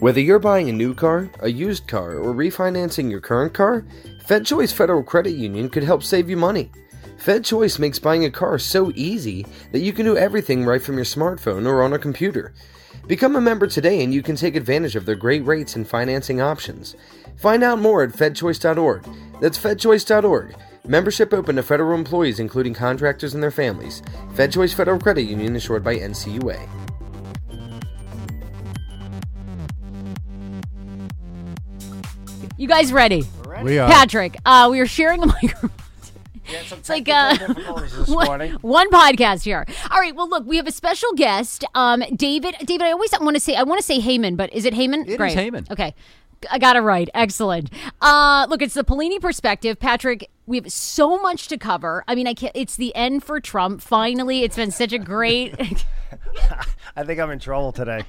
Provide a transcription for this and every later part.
Whether you're buying a new car, a used car, or refinancing your current car, FedChoice Federal Credit Union could help save you money. FedChoice makes buying a car so easy that you can do everything right from your smartphone or on a computer. Become a member today and you can take advantage of their great rates and financing options. Find out more at fedchoice.org. That's fedchoice.org. Membership open to federal employees, including contractors and their families. FedChoice Federal Credit Union, insured by NCUA. You guys ready? We are. Patrick, uh, we are sharing a microphone. it's like uh, one, one podcast here. All right. Well, look, we have a special guest, um, David. David, I always want to say I want to say Heyman, but is it Heyman? It is Great. Heyman. Okay. I got it right. Excellent. Uh, look, it's the Paolini perspective. Patrick, we have so much to cover. I mean, I can't. It's the end for Trump. Finally, it's been such a great. I think I'm in trouble today.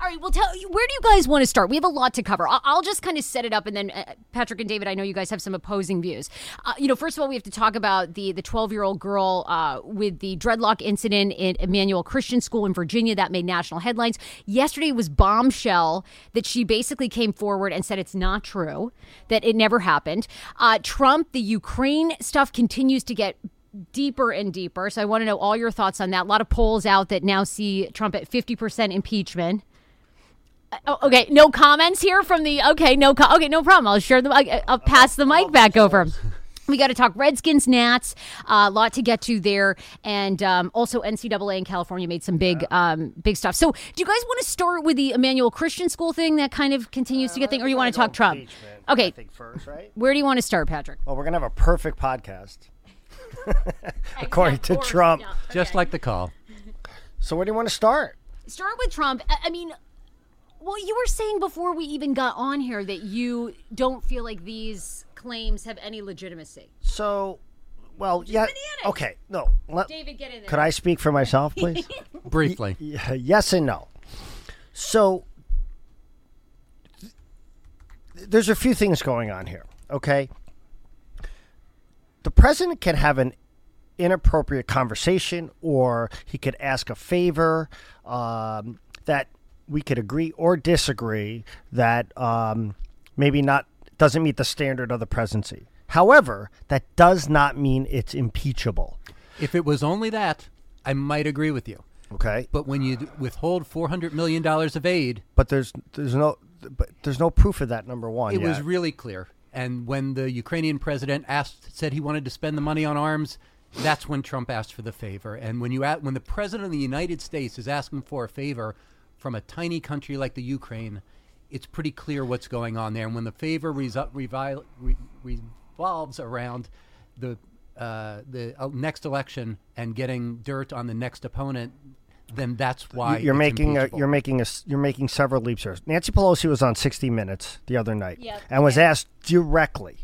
All right, well, tell you where do you guys want to start? We have a lot to cover. I'll, I'll just kind of set it up, and then uh, Patrick and David, I know you guys have some opposing views. Uh, you know, first of all, we have to talk about the the 12 year old girl uh, with the dreadlock incident in Emmanuel Christian School in Virginia that made national headlines. Yesterday was bombshell that she basically came forward and said it's not true, that it never happened. Uh, Trump, the Ukraine stuff continues to get deeper and deeper. So I want to know all your thoughts on that. A lot of polls out that now see Trump at 50% impeachment. Oh, okay, no comments here from the. Okay, no. Co- okay, no problem. I'll share the. I- I'll pass the mic back over. We got to talk Redskins, Nats. A uh, lot to get to there, and um, also NCAA in California made some big, um, big stuff. So, do you guys want to start with the Emmanuel Christian School thing that kind of continues to get thing, or you want to talk Trump? I Okay, think first, right? where do you want to start, Patrick? Well, we're gonna have a perfect podcast, according to Trump. Just like the call. So, where do you want to start? Start with Trump. I I mean, well, you were saying before we even got on here that you don't feel like these claims have any legitimacy. So, well, yeah. Okay, no. Let, David, get in there. could I speak for myself, please? Briefly. Yeah, yes and no. So th- there's a few things going on here, okay? The president can have an inappropriate conversation or he could ask a favor um, that we could agree or disagree that um, maybe not doesn't meet the standard of the presidency. However, that does not mean it's impeachable. If it was only that, I might agree with you. Okay, But when you withhold $400 million of aid, but there's there's no but there's no proof of that. Number one, it was really clear. And when the Ukrainian president asked, said he wanted to spend the money on arms, that's when Trump asked for the favor. And when you when the president of the United States is asking for a favor from a tiny country like the Ukraine, it's pretty clear what's going on there. And when the favor resu- revi- re- revolves around the uh, the uh, next election and getting dirt on the next opponent, then that's why you're it's making a, you're making a s- you're making several leaps here. Nancy Pelosi was on 60 Minutes the other night Yep. and was asked directly,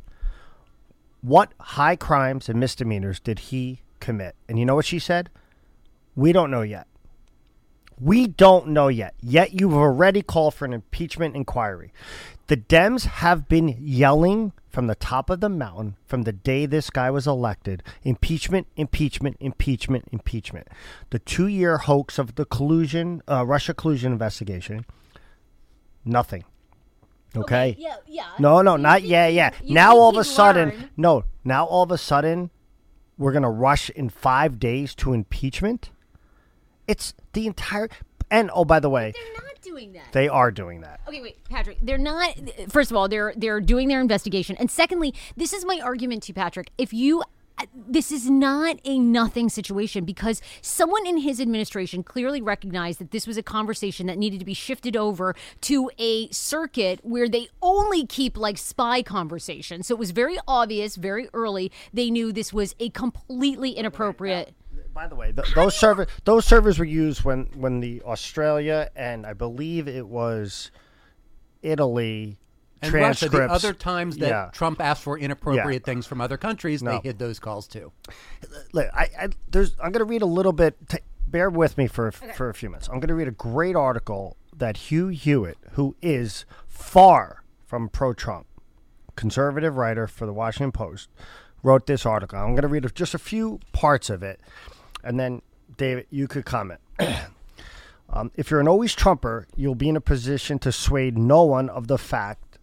"What high crimes and misdemeanors did he commit?" And you know what she said? We don't know yet. We don't know yet. Yet you've already called for an impeachment inquiry. The Dems have been yelling from the top of the mountain from the day this guy was elected impeachment, impeachment, impeachment, impeachment. The two year hoax of the collusion, uh, Russia collusion investigation, nothing. Okay? Yeah, yeah. No, no, You not think yeah, yeah. Now all of a sudden, learn. no. Now all of a sudden, we're gonna rush in five days to impeachment. It's the entire. And oh, by the way, They're not doing that. they are doing that. Okay, wait, Patrick. They're not. First of all, they're they're doing their investigation, and secondly, this is my argument to Patrick. If you, this is not a nothing situation because someone in his administration clearly recognized that this was a conversation that needed to be shifted over to a circuit where they only keep like spy conversations. So it was very obvious, very early. They knew this was a completely inappropriate. By the way, th- those server those servers were used when when the Australia and I believe it was Italy And Russia, transcripts. the other times that Yeah. Trump asked for inappropriate things from other countries, No. they hid those calls too. Look, I, I there's I'm going to read a little bit. T- bear with me for for a few minutes. I'm going to read a great article that Hugh Hewitt, who is far from pro-Trump, conservative writer for the Washington Post, wrote this article. I'm going to read just a few parts of it, and then David, you could comment. Um, if you're an always Trumper, you'll be in a position to sway no one of the fact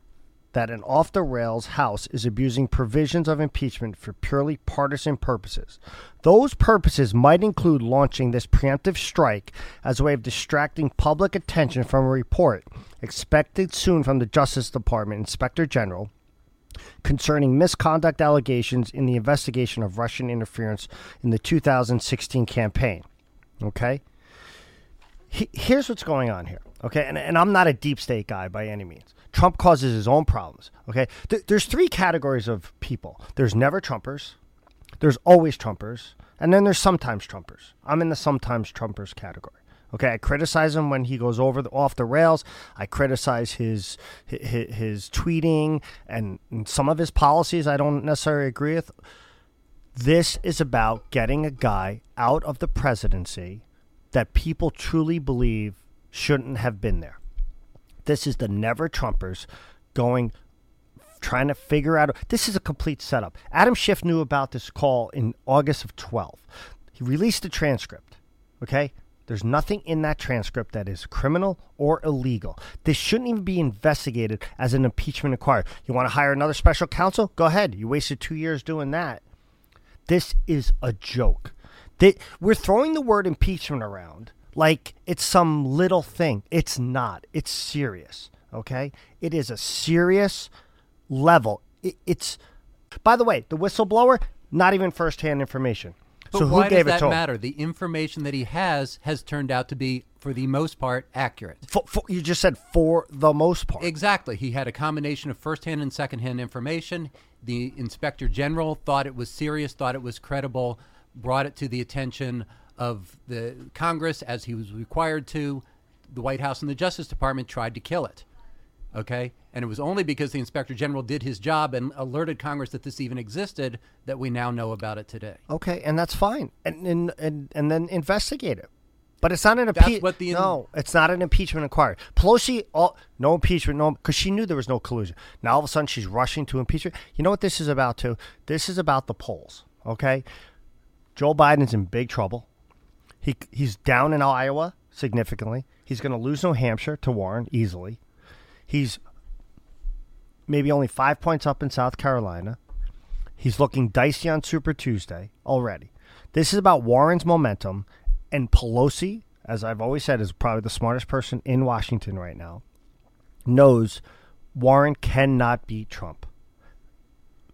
that an off the rails House is abusing provisions of impeachment for purely partisan purposes. Those purposes might include launching this preemptive strike as a way of distracting public attention from a report expected soon from the Justice Department Inspector General concerning misconduct allegations in the investigation of Russian interference in the 2016 campaign. Okay? He, here's what's going on here. Okay? And, and I'm not a deep state guy by any means. Trump causes his own problems. Okay? Th- there's three categories of people there's never Trumpers, there's always Trumpers, and then there's sometimes Trumpers. I'm in the sometimes Trumpers category. Okay, I criticize him when he goes over the, off the rails. I criticize his his, his tweeting and, and some of his policies. I don't necessarily agree with. This is about getting a guy out of the presidency that people truly believe shouldn't have been there. This is the never Trumpers going trying to figure out this is a complete setup. Adam Schiff knew about this call in August of 12. He released the transcript. Okay? There's nothing in that transcript that is criminal or illegal. This shouldn't even be investigated as an impeachment inquiry. You want to hire another special counsel? Go ahead. You wasted two years doing that. This is a joke. We're throwing the word impeachment around like it's some little thing. It's not. It's serious. Okay? It is a serious level. It, it's, by the way, the whistleblower, not even firsthand information. But so who why does that matter? The information that he has has turned out to be, for the most part, accurate. For, for, you just said for the most part. Exactly. He had a combination of firsthand and secondhand information. The inspector general thought it was serious, thought it was credible, brought it to the attention of the Congress as he was required to. The White House and the Justice Department tried to kill it. Okay? And it was only because the inspector general did his job and alerted Congress that this even existed that we now know about it today. Okay, and that's fine, and and and, and then investigate it. But it's not an impeachment. the- no, it's not an impeachment inquiry. Pelosi, all, no impeachment, no, because she knew there was no collusion. Now all of a sudden she's rushing to impeachment. You know what this is about too? This is about the polls. Okay, Joe Biden's in big trouble. He he's down in Iowa significantly. He's going to lose New Hampshire to Warren easily. He's maybe only five points up in South Carolina. He's looking dicey on Super Tuesday already. This is about Warren's momentum, and Pelosi, as I've always said, is probably the smartest person in Washington right now, knows Warren cannot beat Trump.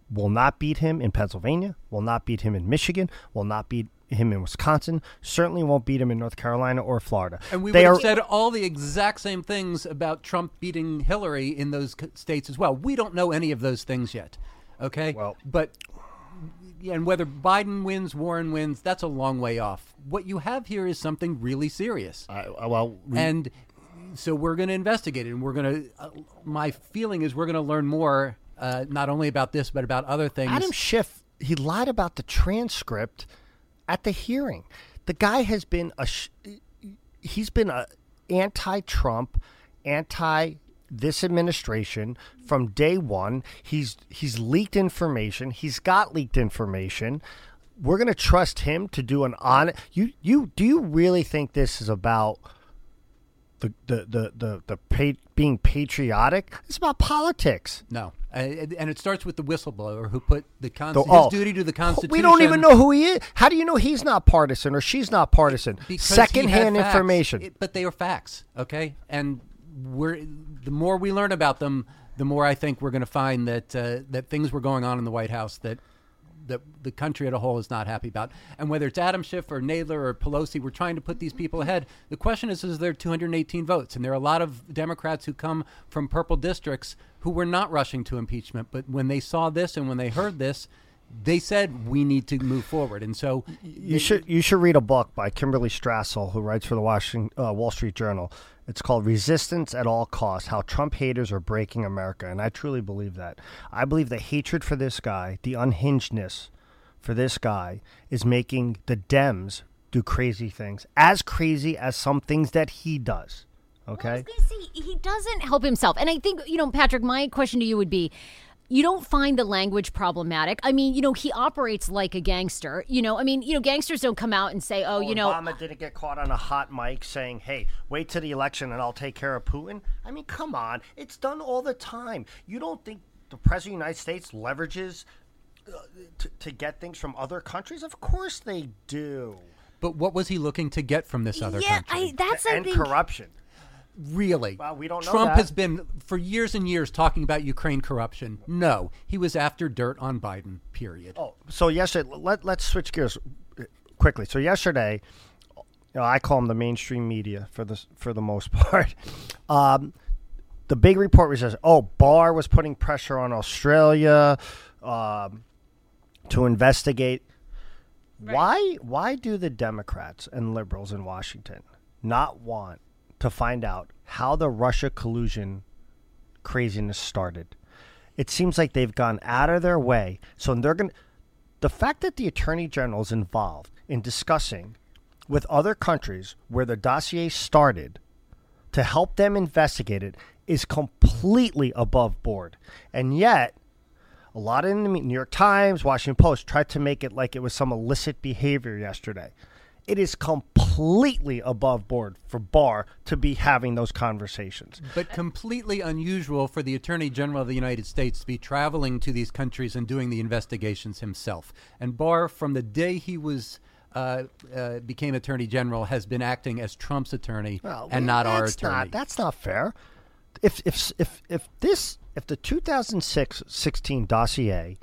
Will not beat him in Pennsylvania, will not beat him in Michigan, will not beat him in Wisconsin, certainly won't beat him in North Carolina or Florida. And we they would are have said all the exact same things about Trump beating Hillary in those states as well. We don't know any of those things yet. Okay? Well- but and whether Biden wins, Warren wins, that's a long way off. What you have here is something really serious. I- well, we- and so we're going to investigate it and we're going to uh, my feeling is we're going to learn more uh, not only about this but about other things. Adam Schiff, he lied about the transcript at the hearing. The guy has been a he's been a anti-Trump, anti this administration from day 1. He's he's leaked information. He's got leaked information. We're going to trust him to do an on you you do you really think this is about the the the the, the pa- being patriotic? It's about politics. no. Uh, and it starts with the whistleblower who put the con- The- his oh, duty to the Constitution. We don't even know who he is. How do you know he's not partisan or she's not partisan? because Secondhand information. It- but they are facts, okay? And we're the more we learn about them, the more I think we're going to find that uh, that things were going on in the White House that that the country as a whole is not happy about. And whether it's Adam Schiff or Nadler or Pelosi, we're trying to put these people ahead. The question is, is there 218 votes? And there are a lot of Democrats who come from purple districts who were not rushing to impeachment, but when they saw this and when they heard this. They said we need to move forward, and so you should you should read a book by Kimberly Strassel, who writes for the Washington uh, Wall Street Journal. It's called "Resistance at All Costs: How Trump Haters Are Breaking America," and I truly believe that. I believe the hatred for this guy, the unhingedness for this guy, is making the Dems do crazy things, as crazy as some things that he does. Okay. to say he doesn't help himself, and I think you know, Patrick. My question to you would be. You don't find the language problematic. I mean, you know, he operates like a gangster. You know, I mean, you know, gangsters don't come out and say, "Oh, you know, Obama didn't get caught on a hot mic saying, "Hey, wait till the election and I'll take care of Putin." I mean, come on, it's done all the time. You don't think the president of the United States leverages uh, to, to get things from other countries? Of course they do. But what was he looking to get from this other yeah, country? I that's I and think corruption. Really? Well, we don't know Trump that. has been for years and years talking about Ukraine corruption. No, he was after dirt on Biden. Period. Oh, so yesterday, let, let's switch gears quickly. So yesterday, you know, I call them the mainstream media for the for the most part. Um, the big report was says, oh, Barr was putting pressure on Australia um, to investigate. Why why do the Democrats and liberals in Washington not want to find out how the Russia collusion craziness started? It seems like they've gone out of their way. So they're going to the fact that the attorney general is involved in discussing with other countries where the dossier started to help them investigate it is completely above board. And yet, a lot in the New York Times, Washington Post tried to make it like it was some illicit behavior yesterday. It is completely above board for Barr to be having those conversations. But completely unusual for the Attorney General of the United States to be traveling to these countries and doing the investigations himself. And Barr, from the day he was uh, uh, became Attorney General, has been acting as Trump's attorney Well, and not our attorney. Not, that's not fair. If if if if this if the 2006-16 dossier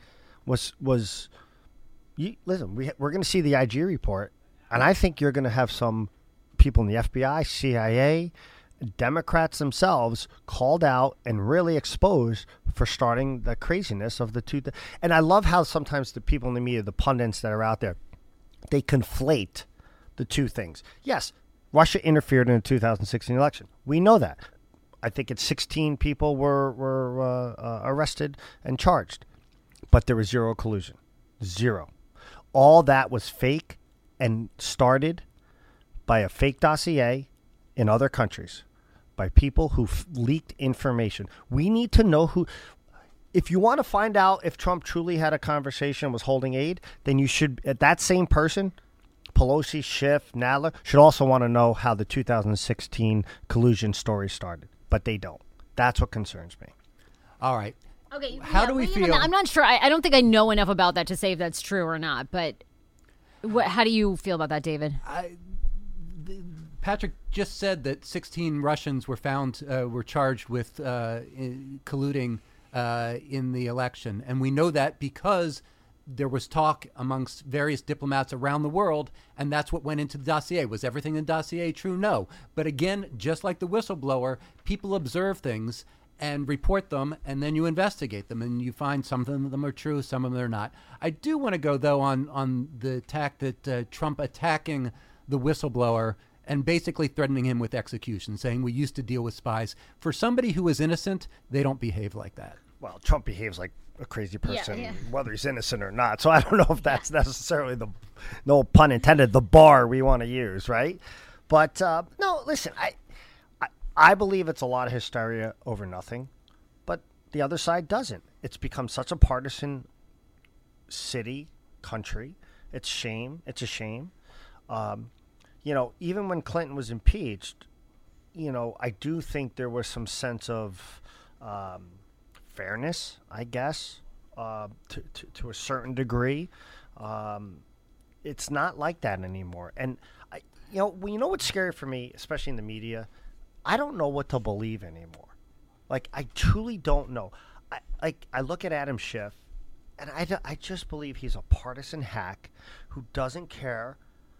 was was you, listen, we we're going to see the IG report, and I think you're going to have some people in the FBI, CIA, Democrats themselves called out and really exposed for starting the craziness of the two. And I love how sometimes the people in the media, the pundits that are out there, they conflate the two things. Yes, Russia interfered in the 2016 election. We know that. I think it's 16 people were were uh, uh, arrested and charged, but there was zero collusion, zero. All that was fake and started by a fake dossier in other countries, by people who f- leaked information. We need to know who. If you want to find out if Trump truly had a conversation, was holding aid, then you should. Uh, that same person, Pelosi, Schiff, Nadler, should also want to know how the 2016 collusion story started, but they don't. That's what concerns me. All right. Okay. How yeah, do we well, even feel- I'm not sure. I, I don't think I know enough about that to say if that's true or not. But what, how do you feel about that, David? Patrick just said that 16 Russians were found, uh, were charged with uh, in- colluding uh, in the election. And we know that because there was talk amongst various diplomats around the world, and that's what went into the dossier. Was everything in the dossier true? No. But again, just like the whistleblower, people observe things and report them, and then you investigate them, and you find some of them are true, some of them are not. I do want to go though on on the attack that uh, Trump attacking the whistleblower and basically threatening him with execution, saying we used to deal with spies. For somebody who is innocent, they don't behave like that. Well, Trump behaves like a crazy person, yeah. whether he's innocent or not. So I don't know if that's necessarily the, no pun intended, the bar we want to use, right? But uh, no, listen, I, I, believe it's a lot of hysteria over nothing, but the other side doesn't. It's become such a partisan city, country. It's shame. It's a shame. Um, you know, even when Clinton was impeached, you know, I do think there was some sense of um, fairness, I guess, uh, to, to, to a certain degree. Um, it's not like that anymore. And, I, you know, you know what's scary for me, especially in the media? I don't know what to believe anymore. Like, I truly don't know. I, like, I look at Adam Schiff, and I I just believe he's a partisan hack who doesn't care.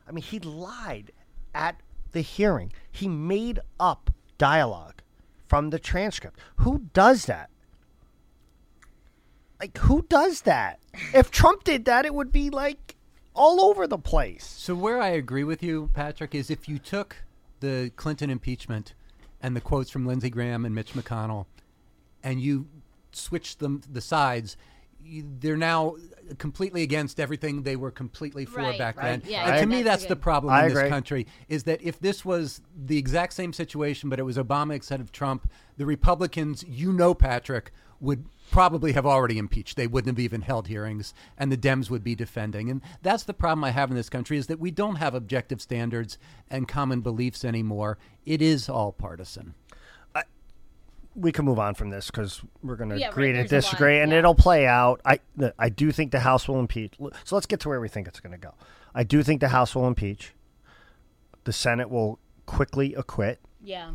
I mean, he lied at the hearing. He made up dialogue from the transcript. Who does that? Like, who does that? If Trump did that, it would be like all over the place. So where I agree with you, Patrick, is if you took the Clinton impeachment and the quotes from Lindsey Graham and Mitch McConnell, and you switched them the sides, you- they're now completely against everything they were completely for Right, back right. then. Yeah, and I- to me, that's that's the problem I in this agree. country is that if this was the exact same situation, but it was Obama instead of Trump, the Republicans, you know, Patrick, would probably have already impeached. They wouldn't have even held hearings, and the Dems would be defending. And that's the problem I have in this country is that we don't have objective standards and common beliefs anymore. It is all partisan. we can move on from this because we're going to Yeah, right, agree to there's a disagree, and yeah. it'll play out. I I do think the House will impeach. So let's get to where we think it's going to go. I do think the House will impeach. The Senate will quickly acquit, Yeah.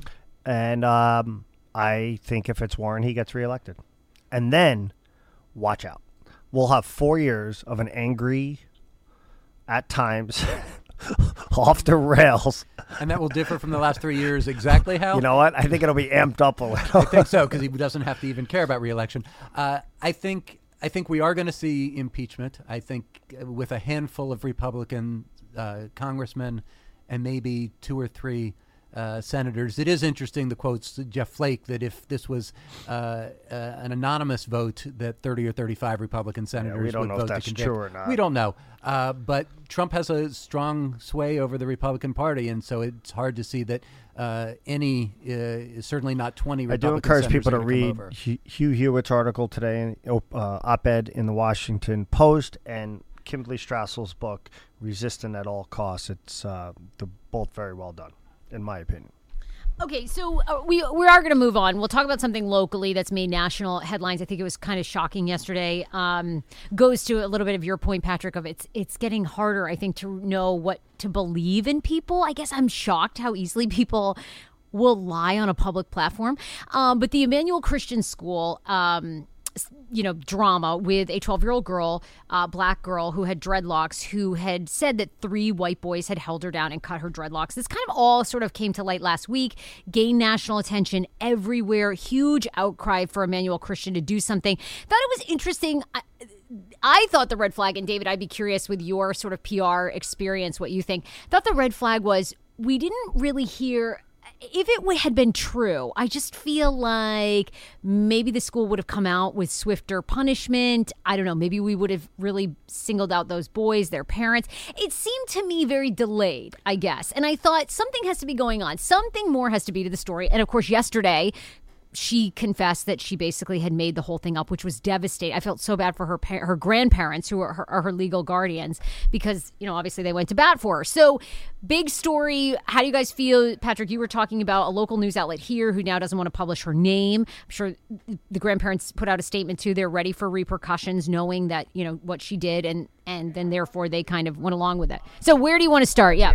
and um, I think if it's Warren, he gets reelected. And then, watch out. We'll have four years of an angry, at times, off the rails. And that will differ from the last three years exactly how? You know what? I think it'll be amped up a little. I think so because he doesn't have to even care about reelection. Uh, I think I think we are going to see impeachment. I think uh, with a handful of Republican uh, congressmen and maybe two or three uh, senators. It is interesting the quotes Jeff Flake that if this was uh, uh, an anonymous vote, that 30 or 35 Republican senators don't would know if vote that's to convict. true or not. We don't know. Uh, but Trump has a strong sway over the Republican Party, and so it's hard to see that uh, any, uh, certainly not 20 I do encourage people to are gonna come read. Hugh Hewitt's article today, uh, op-ed in the Washington Post, and Kimberly Strassel's book, "Resistant at All Costs." It's uh, they're both very well done, in my opinion. Okay, so uh, we we are going to move on. We'll talk about something locally that's made national headlines. I think it was kind of shocking yesterday. Um, goes to a little bit of your point, Patrick. Of it's it's getting harder, I think, to know what to believe in people. I guess I'm shocked how easily people will lie on a public platform. Um, but the Emmanuel Christian School. Um, you know drama with a 12 year old girl uh, black girl who had dreadlocks who had said that three white boys had held her down and cut her dreadlocks this kind of all sort of came to light last week gained national attention everywhere huge outcry for emmanuel christian to do something thought it was interesting I, I thought the red flag, and David, I'd be curious with your sort of PR experience, what you think. Thought the red flag was we didn't really hear. If it had been true, I just feel like maybe the school would have come out with swifter punishment. I don't know. Maybe we would have really singled out those boys, their parents. It seemed to me very delayed, I guess. And I thought something has to be going on. Something more has to be to the story. And of course, yesterday, she confessed that she basically had made the whole thing up, which was devastating. I felt so bad for her her grandparents, who are her, are her legal guardians, because you know obviously they went to bat for her. So big story. How do you guys feel, Patrick? You were talking about a local news outlet here who now doesn't want to publish her name. I'm sure the grandparents put out a statement too. They're ready for repercussions, knowing that you know what she did, and and then therefore they kind of went along with it. So where do you want to start? Yeah.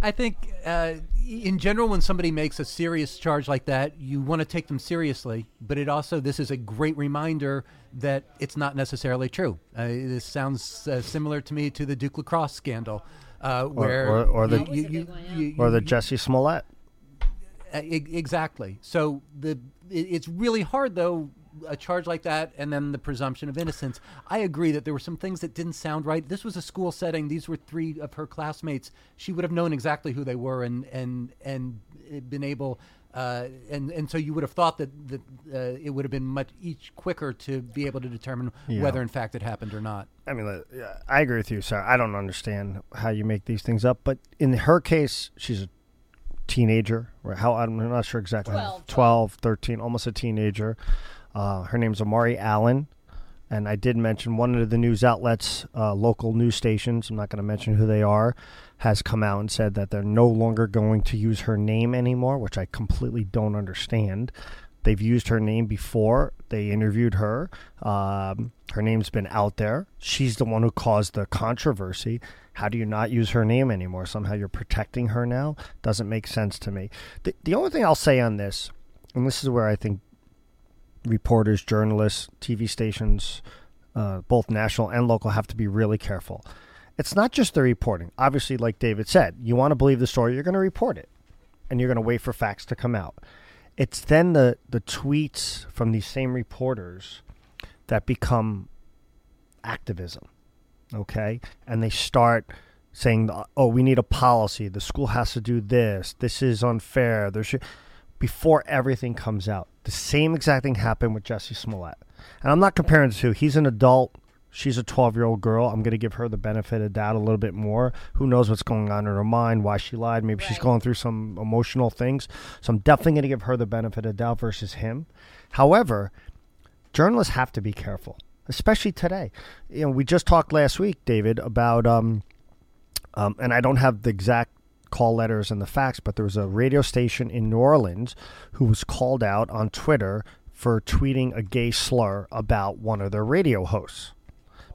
I think, uh, in general, when somebody makes a serious charge like that, you want to take them seriously. But it also, this is a great reminder that it's not necessarily true. Uh, this sounds uh, similar to me to the Duke Lacrosse scandal, uh, where or- or the- you- you- you- you- Or the you- Jesse Smollett. uh, e- exactly. So the it's really hard though a charge like that and then the presumption of innocence. I agree that there were some things that didn't sound right. This was a school setting. These were three of her classmates. She would have known exactly who they were and and and been able. Uh, and and so you would have thought that that uh, it would have been much each quicker to be able to determine whether in fact it happened or not. I mean, uh, I agree with you, sir. I don't understand how you make these things up, but in her case, she's a teenager. Or how I'm not sure exactly. 12. 12, 13, almost a teenager. Uh, her name's Amari Allen, and I did mention one of the news outlets, uh, local news stations. I'm not going to mention who they are, has come out and said that they're no longer going to use her name anymore, which I completely don't understand. They've used her name before. They interviewed her. Um, her name's been out there. She's the one who caused the controversy. How do you not use her name anymore? Somehow you're protecting her now? Doesn't make sense to me. The, the only thing I'll say on this, and this is where I think reporters, journalists, TV stations, uh, both national and local, have to be really careful. It's not just the reporting. Obviously, like David said, you want to believe the story, you're going to report it, and you're going to wait for facts to come out. It's then the the tweets from these same reporters that become activism, okay, and they start saying, "Oh, we need a policy. The school has to do this. This is unfair. There should." Before everything comes out, the same exact thing happened with Jesse Smollett. And I'm not comparing the two. He's an adult. She's a 12 year old girl. I'm going to give her the benefit of doubt a little bit more. Who knows what's going on in her mind, why she lied. Maybe she's going through some emotional things. So I'm definitely going to give her the benefit of doubt versus him. However, journalists have to be careful, especially today. You know, we just talked last week, David, about, um, um, and I don't have the exact call letters and the facts, but there was a radio station in New Orleans who was called out on Twitter for tweeting a gay slur about one of their radio hosts.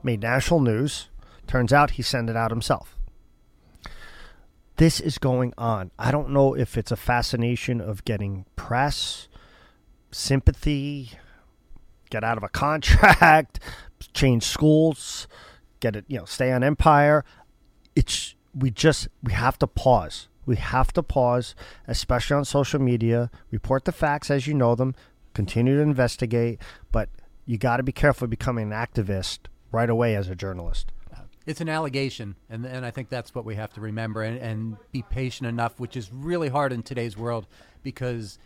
Made national news. Turns out he sent it out himself. This is going on. I don't know if it's a fascination of getting press, sympathy, get out of a contract, change schools, get it, you know, stay on Empire. It's we just we have to pause. We have to pause, especially on social media. Report the facts as you know them. Continue to investigate, but you got to be careful becoming an activist right away as a journalist. It's an allegation, and and I think that's what we have to remember and, and be patient enough, which is really hard in today's world because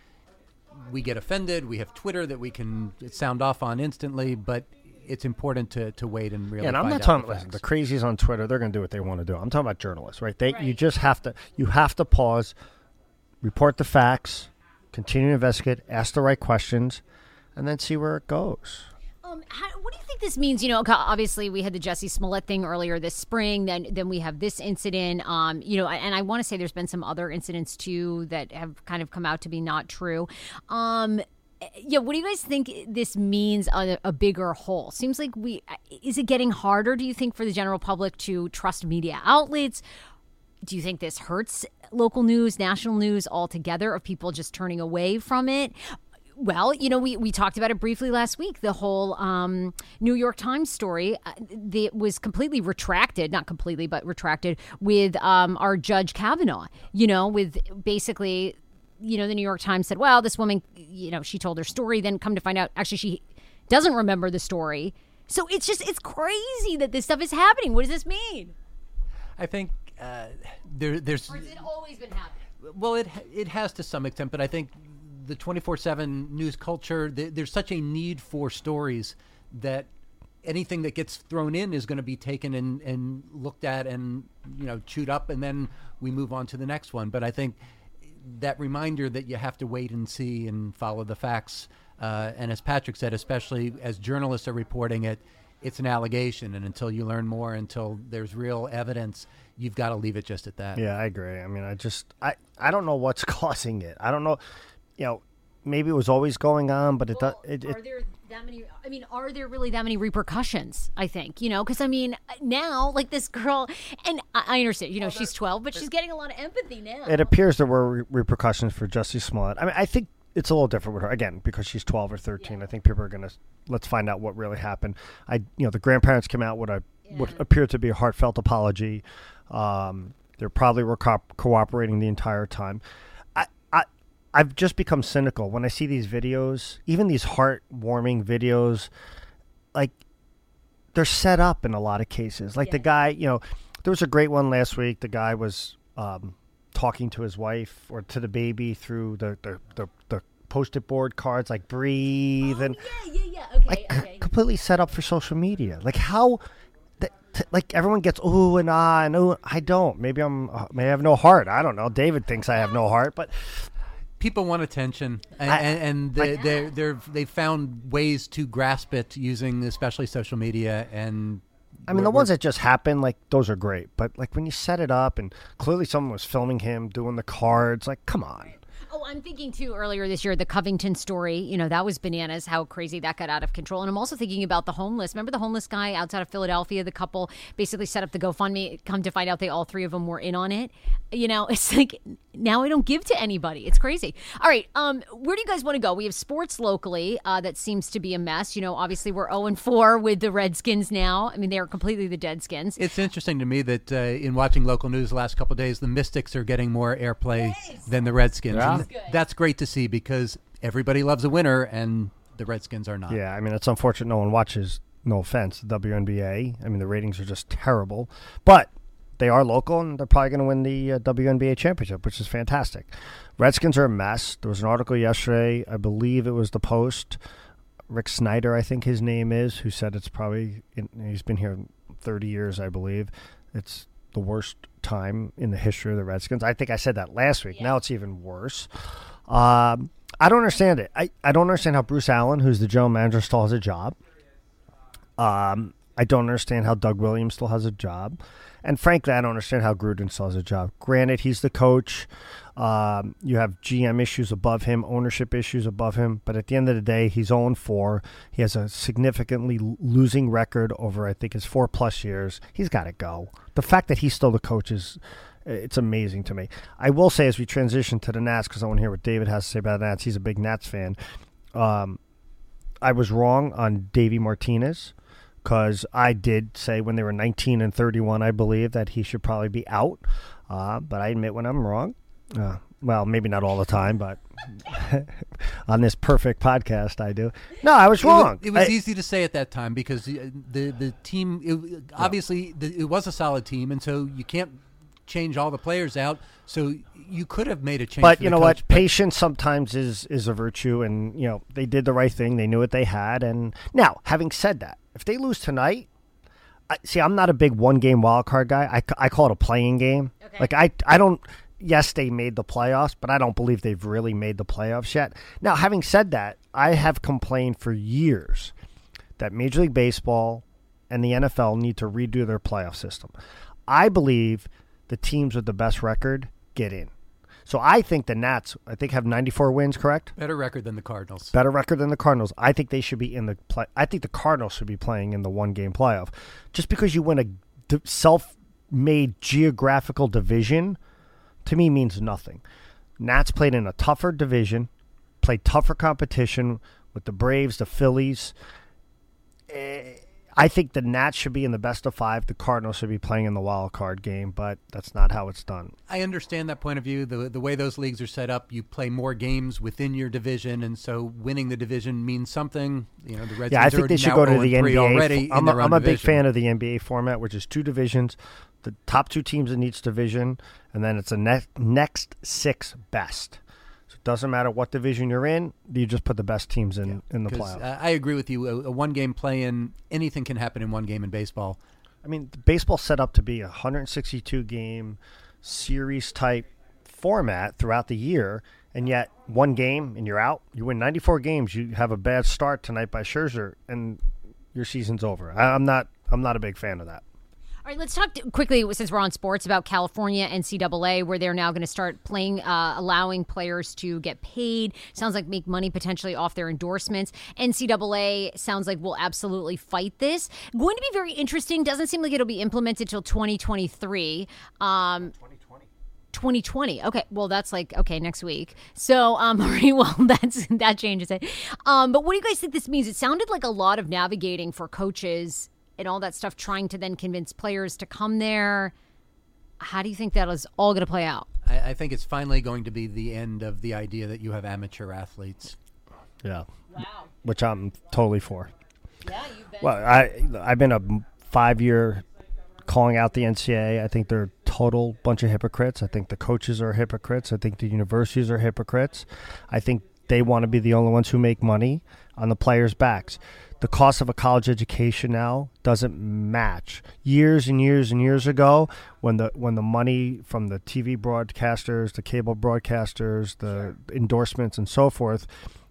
we get offended. We have Twitter that we can sound off on instantly, but it's important to, to wait and really. Yeah, and I'm find not talking. the Listen, the crazies on Twitter, they're going to do what they want to do. I'm talking about journalists, right? They, you just have to, you have to pause, report the facts, continue to investigate, ask the right questions, and then see where it goes. Um, how, what do you think this means? You know, obviously we had the Jesse Smollett thing earlier this spring. Then, then we have this incident. Um, you know, and I want to say there's been some other incidents too that have kind of come out to be not true. Um, yeah, what do you guys think this means on a, a bigger whole? Seems like we is it getting harder? Do you think for the general public to trust media outlets? Do you think this hurts local news, national news altogether of people just turning away from it? Well, you know, we, we talked about it briefly last week. The whole um, New York Times story uh, that was completely retracted, not completely, but retracted with um, our Judge Kavanaugh, you know, with basically, you know, the New York Times said, well, this woman, you know, she told her story. Then come to find out, actually, she doesn't remember the story. So it's just, it's crazy that this stuff is happening. What does this mean? I think uh, there, there's Or has it always been happening? well, it it has to some extent, but I think the twenty four seven news culture th- there's such a need for stories that anything that gets thrown in is going to be taken and, and looked at and you know chewed up, and then we move on to the next one. But I think that reminder that you have to wait and see and follow the facts. Uh, and as Patrick said, especially as journalists are reporting it, it's an allegation, and until you learn more, until there's real evidence, you've got to leave it just at that. Yeah, I agree. I mean, I just, I, I don't know what's causing it. I don't know, you know, maybe it was always going on, but it does. Well, It, are it, there that many? I mean, are there really that many repercussions? I think you know, because I mean, now like this girl, and I, I understand, you know, she's twelve, but she's getting a lot of empathy now. it appears there were re- repercussions for Jussie Smollett. I mean, I think it's a little different with her again because she's 12 or 13. I think people are going to let's find out what really happened. I, you know, the grandparents came out with a what appeared to be a heartfelt apology. Um, they probably were co- cooperating the entire time. I've just become cynical when I see these videos, even these heartwarming videos, like they're set up in a lot of cases. Like the guy, you know, there was a great one last week. The guy was um, talking to his wife or to the baby through the the, the, the post-it board cards, like breathe and yeah, yeah, yeah. Okay, like okay. completely set up for social media. Like how, th- t- like everyone gets ooh and ah and ooh. I don't. Maybe I'm. Uh, maybe I have no heart. I don't know. David thinks I have no heart, but people want attention, and, I- and, they, they're, they're, they've found ways to grasp it using especially social media. And I mean, the ones that just happen, like those are great. But like when you set it up and clearly someone was filming him doing the cards, like come on. I'm thinking too earlier this year, the Covington story, you know, that was bananas, how crazy that got out of control. And I'm also thinking about the homeless. Remember the homeless guy outside of Philadelphia? The couple basically set up the GoFundMe. Come to find out, they all three of them were in on it. You know, it's like now I don't give to anybody. It's crazy. All right. Um, where do you guys want to go? We have sports locally. Uh, that seems to be a mess. You know, obviously we're 0 and 4 with the Redskins now. I mean, they are completely the Deadskins. It's interesting to me that uh, in watching local news the last couple of days, the Mystics are getting more airplay than the Redskins. Yeah. And That's good. that's great to see because everybody loves a winner, and the Redskins are not. Yeah, I mean it's unfortunate no one watches. No offense, the WNBA. I mean the ratings are just terrible, but they are local and they're probably going to win the uh, WNBA championship, which is fantastic. Redskins are a mess. There was an article yesterday, I believe it was the Post, Rick Snyder, I think his name is, who said it's probably in, he's been here 30 years, I believe. It's the worst time in the history of the Redskins. I think I said that last week. Now it's even worse. Um, I don't understand it. I, I don't understand how Bruce Allen, who's the general manager, still has a job. Um, I don't understand how Doug Williams still has a job. And frankly, I don't understand how Gruden still has a job. Granted, he's the coach. Um, you have GM issues above him, ownership issues above him. But at the end of the day, he's 0 4. He has a significantly losing record over, I think, his four plus years. He's got to go. The fact that he's still the coach is. It's amazing to me. I will say, as we transition to the Nats, because I want to hear what David has to say about the Nats. He's a big Nats fan. Um, I was wrong on Davey Martinez because I did say when they were 19 and 31, I believe that he should probably be out. Uh, but I admit when I'm wrong. Uh, well, maybe not all the time, but on this perfect podcast, I do. No, I was It wrong. it was I- easy to say at that time because the the, the team it, obviously the, it was a solid team, and so you can't change all the players out. So you could have made a change. but you know coach, what? Patience sometimes is is a virtue, and you know they did the right thing. They knew what they had, and now having said that, if they lose tonight, I, see, I'm not a big one game wild card guy. I, I call it a playing game. Okay. Like I I don't. Yes, they made the playoffs, but I don't believe they've really made the playoffs yet. Now, having said that, I have complained for years that Major League Baseball and the NFL need to redo their playoff system. I believe the teams with the best record get in. So I think the Nats, I think, have 94 wins, correct? better record than the Cardinals. Better record than the Cardinals. I think they should be in the play. I think the Cardinals should be playing in the one game playoff. Just because you win a self made geographical division to me means nothing. Nats played in a tougher division, played tougher competition with the Braves, the Phillies. Eh, I think the Nats should be in the best of five. The Cardinals should be playing in the wild card game, but that's not how it's done. I understand that point of view. The the way those leagues are set up, you play more games within your division, and so winning the division means something. You know, the Redskins Yeah, I think they should go to oh the NBA. already. I'm, a, I'm a big fan of the NBA format, which is two divisions, the top two teams in each division, and then it's the ne- next six best. So it doesn't matter what division you're in, you just put the best teams in, in the playoffs. I agree with you. A, a one game play in anything can happen in one game in baseball. I mean, baseball's set up to be a 162 game series type format throughout the year, and yet one game and you're out. You win 94 games, you have a bad start tonight by Scherzer, and your season's over. I, I'm not. I'm not a big fan of that. All right, let's talk quickly since we're on sports about California NCAA, where they're now going to start playing, uh, allowing players to get paid. Sounds like make money potentially off their endorsements. NCAA sounds like will absolutely fight this. Going to be very interesting. Doesn't seem like it'll be implemented till 2023. Um, 2020. Okay, well that's like okay next week. So um, well that's that changes it. Um, but what do you guys think this means? It sounded like a lot of navigating for coaches and all that stuff, trying to then convince players to come there. How do you think that is all going to play out? I, I think it's finally going to be the end of the idea that you have amateur athletes. Yeah, Wow. which I'm totally for. Yeah, you've been. Well, I I've been a five year calling out the NCAA. I think they're a total bunch of hypocrites. I think the coaches are hypocrites. I think the universities are hypocrites. I think they want to be the only ones who make money on the players' backs. The cost of a college education now doesn't match years and years and years ago when the when the money from the TV broadcasters, the cable broadcasters, the endorsements and so forth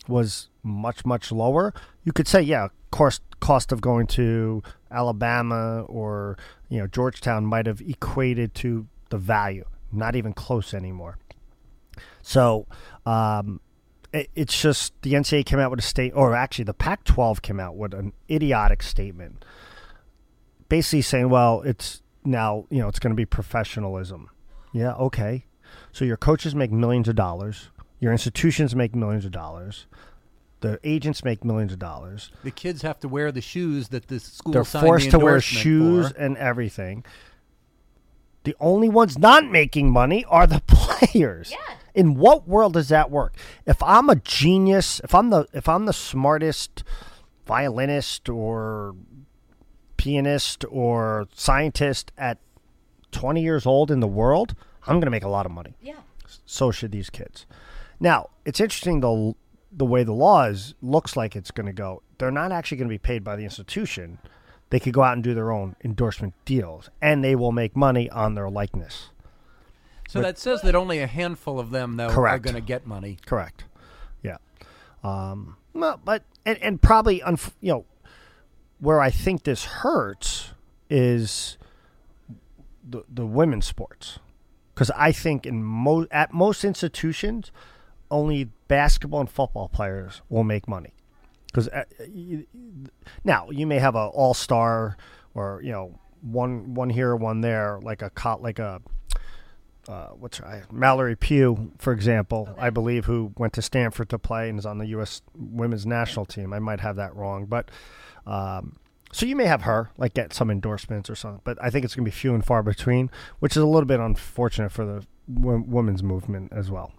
was much much lower. You could say, yeah, cost cost of going to Alabama or you know Georgetown might have equated to the value. Not even close anymore. So um, it's just the NCAA came out with a state, or actually the Pac-12 came out with an idiotic statement, basically saying, "Well, it's now you know it's going to be professionalism." Yeah, okay. So your coaches make millions of dollars. Your institutions make millions of dollars. The agents make millions of dollars. The kids have to wear the shoes that the school They're signed forced to wear shoes for. and everything. The only ones not making money are the players. Yeah. In what world does that work? If I'm a genius, if I'm the if I'm the smartest violinist or pianist or scientist at 20 years old in the world, I'm going to make a lot of money Yeah. so should these kids. Now, it's interesting though the way the law is looks like it's going to go, they're not actually going to be paid by the institution. They could go out and do their own endorsement deals, and they will make money on their likeness. So that says that only a handful of them, though, are going to get money. Correct. Yeah. Um, well, but and, and probably unf- you know where I think this hurts is the the women's sports because I think in at most institutions only basketball and football players will make money because uh, now you may have an all star or you know one one here one there like a co- like a uh, what's her, I- Mallory Pugh, for example, I believe, who went to Stanford to play and is on the U.S. women's national team. I might have that wrong, but um, so you may have her like get some endorsements or something. But I think it's going to be few and far between, which is a little bit unfortunate for the w- women's movement as well.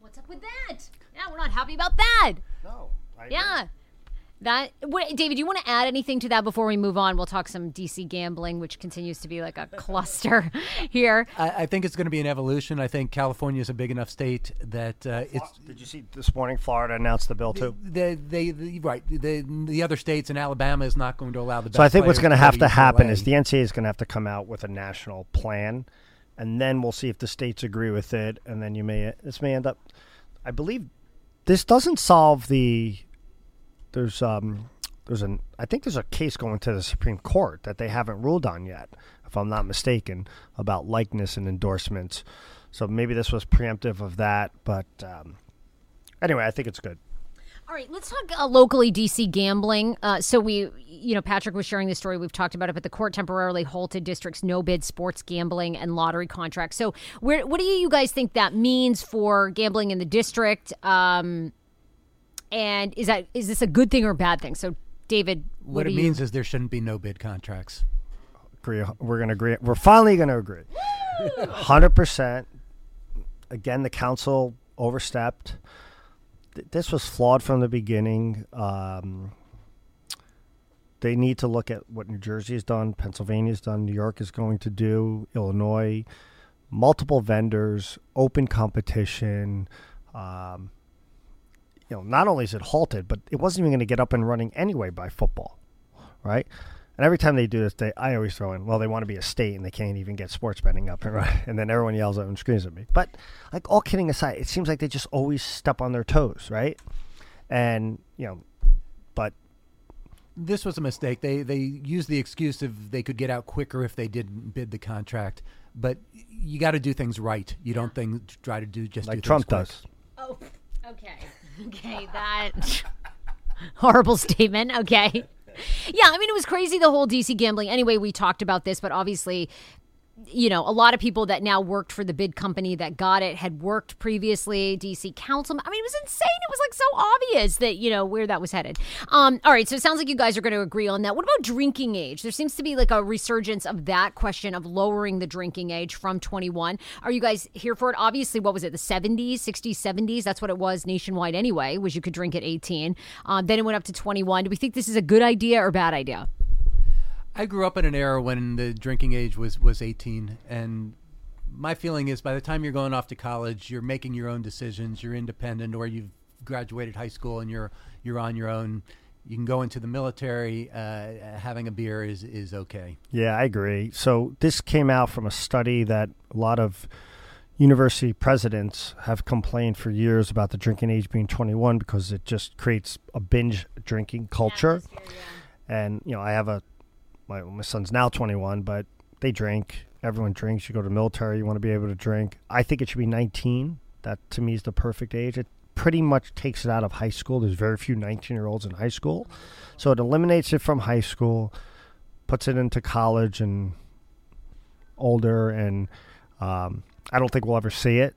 What's up with that? Yeah, we're not happy about that. No, Yeah. That what, David, do you want to add anything to that before we move on? We'll talk some DC gambling, which continues to be like a cluster here. I, I think it's going to be an evolution. I think California is a big enough state that uh, it's Did you see this morning? Florida announced the bill too. the, they, the, right the the other states and Alabama is not going to allow the. Best So I think what's going to have to happen UCLA. is the NCAA is going to have to come out with a national plan, and then we'll see if the states agree with it, and then you may this may end up. I believe this doesn't solve the. There's um there's an I think there's a case going to the Supreme Court that they haven't ruled on yet, if I'm not mistaken, about likeness and endorsements. So maybe this was preemptive of that, but um, anyway, I think it's good. All right, let's talk uh, locally DC gambling. Uh, so we, you know, Patrick was sharing the story. We've talked about it, but the court temporarily halted district's no bid sports gambling and lottery contracts. So, where, what do you guys think that means for gambling in the district? Um, and is that is this a good thing or a bad thing? So, David, what, What do it you, means is there shouldn't be no bid contracts. agree. We're going to agree. We're finally going to agree. Hundred percent. Again, the council overstepped. This was flawed from the beginning. Um, they need to look at what New Jersey has done, Pennsylvania's done, New York is going to do, Illinois, multiple vendors, open competition. Um, you know, not only is it halted, but it wasn't even going to get up and running anyway by football, right? And every time they do this, they I always throw in, well, they want to be a state and they can't even get sports betting up and running, and then everyone yells at and screams at me. But like all kidding aside, it seems like they just always step on their toes, right? And you know, but This was a mistake. They they used the excuse of they could get out quicker if they didn't bid the contract. But you got to do things right. You don't think try to do just do like things Trump quick. does. Oh, okay, okay, that horrible statement. Okay. Yeah, I mean, it was crazy the whole DC gambling. Anyway, we talked about this, but obviously, you know, a lot of people that now worked for the bid company that got it had worked previously. DC council. I mean, it was insane. It was like so obvious that you know where that was headed. Um, all right, so it sounds like you guys are going to agree on that. What about drinking age? There seems to be like a resurgence of that question of lowering the drinking age from 21. Are you guys here for it? Obviously, what was it? The 70s, 60s, 70s. That's what it was nationwide anyway. Was you could drink at 18. Um, then it went up to 21. Do we think this is a good idea or bad idea? I grew up in an era when the drinking age was was 18 and my feeling is by the time you're going off to college, you're making your own decisions, you're independent or you've graduated high school and you're you're on your own. You can go into the military. Uh, having a beer is is okay. Yeah, I agree. So this came out from a study that a lot of university presidents have complained for years about the drinking age being 21 because it just creates a binge drinking culture. And you know, I have a my my son's now 21, but they drink. Everyone drinks. You go to the military, you want to be able to drink. I think it should be 19. That to me is the perfect age. It pretty much takes it out of high school. There's very few 19 year olds in high school, so it eliminates it from high school, puts it into college and older. And um, I don't think we'll ever see it.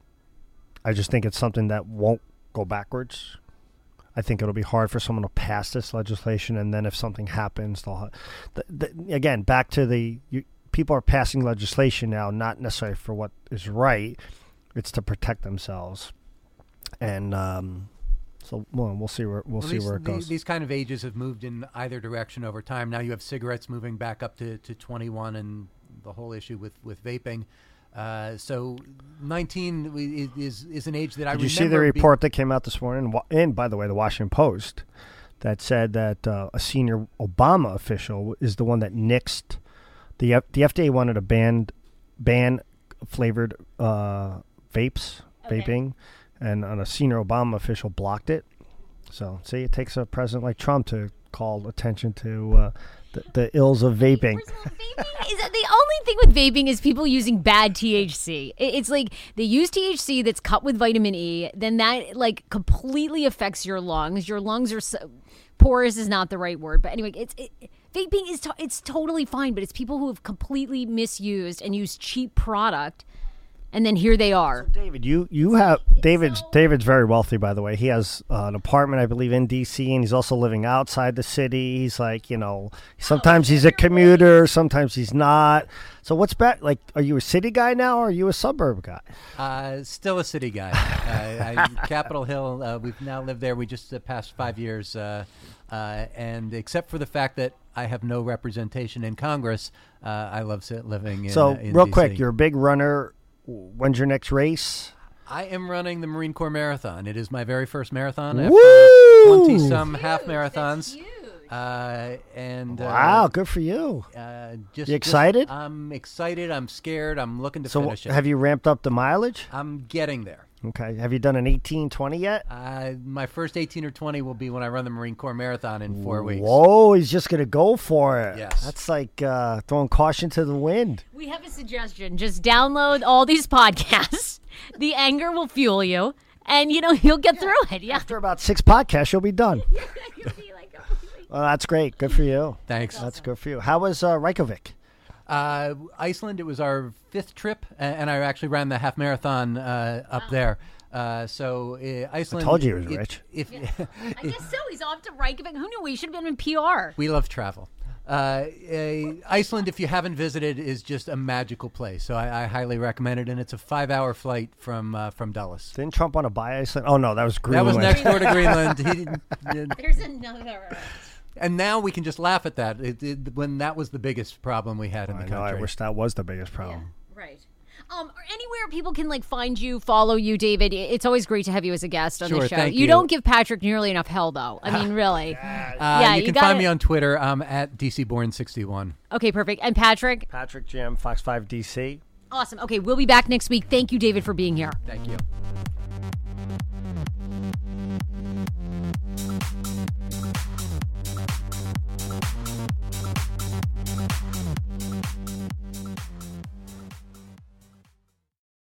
I just think it's something that won't go backwards. I think it'll be hard for someone to pass this legislation, and then if something happens, they'll. The, the, again, back to the you, people are passing legislation now, not necessarily for what is right. It's to protect themselves, and um, so well, we'll see where we'll, see these, where it goes. These kind of ages have moved in either direction over time. Now you have cigarettes moving back up to, to 21 and the whole issue with, with vaping. Uh, so 19 is is an age that I Did you see the being- report that came out this morning? Wa- And by the way, the Washington Post that said that uh, a senior Obama official is the one that nixed the F- the FDA wanted to ban ban flavored uh, vapes Okay. vaping, and, and a senior Obama official blocked it. So see, it takes a president like Trump to call attention to uh, the, the ills of vaping. Vaping is the only thing with vaping is people using bad THC. It's like they use THC that's cut with vitamin E, then that like completely affects your lungs. Your lungs are so, porous is not the right word, but anyway, it's it, vaping is to, it's totally fine, but it's people who have completely misused and used cheap product, and then here they are. David, you you have David's David's very wealthy, by the way. He has uh, an apartment, I believe, in D.C., and he's also living outside the city. He's like, you know, sometimes he's a commuter, sometimes he's not. So what's better? Like, are you a city guy now, or are you a suburb guy? Uh, still a city guy. uh, I, Capitol Hill. Uh, we've now lived there. We just uh, passed five years, uh, uh, and except for the fact that I have no representation in Congress, uh, I love living in. so uh, in real DC. quick, you're a big runner. When's your next race? I am running the Marine Corps Marathon. It is my very first marathon Woo! after twenty some half marathons. Uh, and uh, Wow, good for you. Uh, just You just- excited? I'm excited. I'm scared. I'm looking to So finish it. have you ramped up the mileage? I'm getting there. Okay. Have you done an 18, 20 yet? Uh, my first 18 or 20 will be when I run the Marine Corps Marathon in four weeks. Whoa, he's just gonna go for it. Yes. That's like uh, throwing caution to the wind. We have a suggestion. Just download all these podcasts. The anger will fuel you, and you know you'll get through it. Yeah. After about six podcasts, you'll be done. You'll be like, oh. Well, that's great. Good for you. Thanks. That's good for you. How was uh, Reykjavik? Uh, Iceland, it was our fifth trip, and I actually ran the half marathon uh, up there. Uh, so uh, Iceland. told you he was it- rich. If, I guess so. He's off to Reykjavik. Who knew? We should have been in PR. we love travel. Uh, uh, Iceland, if you haven't visited, is just a magical place. So I, I highly recommend it, and it's a five-hour flight from uh, from Dulles. Didn't Trump want to buy Iceland? Oh no, that was Greenland. That was next door to Greenland. He didn't, did- There's another. And now we can just laugh at that. It, it, when that was the biggest problem we had in the I know. country. I wish that was the biggest problem. Right. Um, or anywhere people can like find you, follow you, David. It's always great to have you as a guest on Sure, the show. thank you you. don't give Patrick nearly enough hell, though. I mean, really. Uh, yeah, you you can gotta- find me on Twitter. I'm at DCBorn61. Okay, perfect. And Patrick, Patrick Jim, Fox Five DC. awesome. Okay, we'll be back next week. Thank you, David, for being here. Thank you.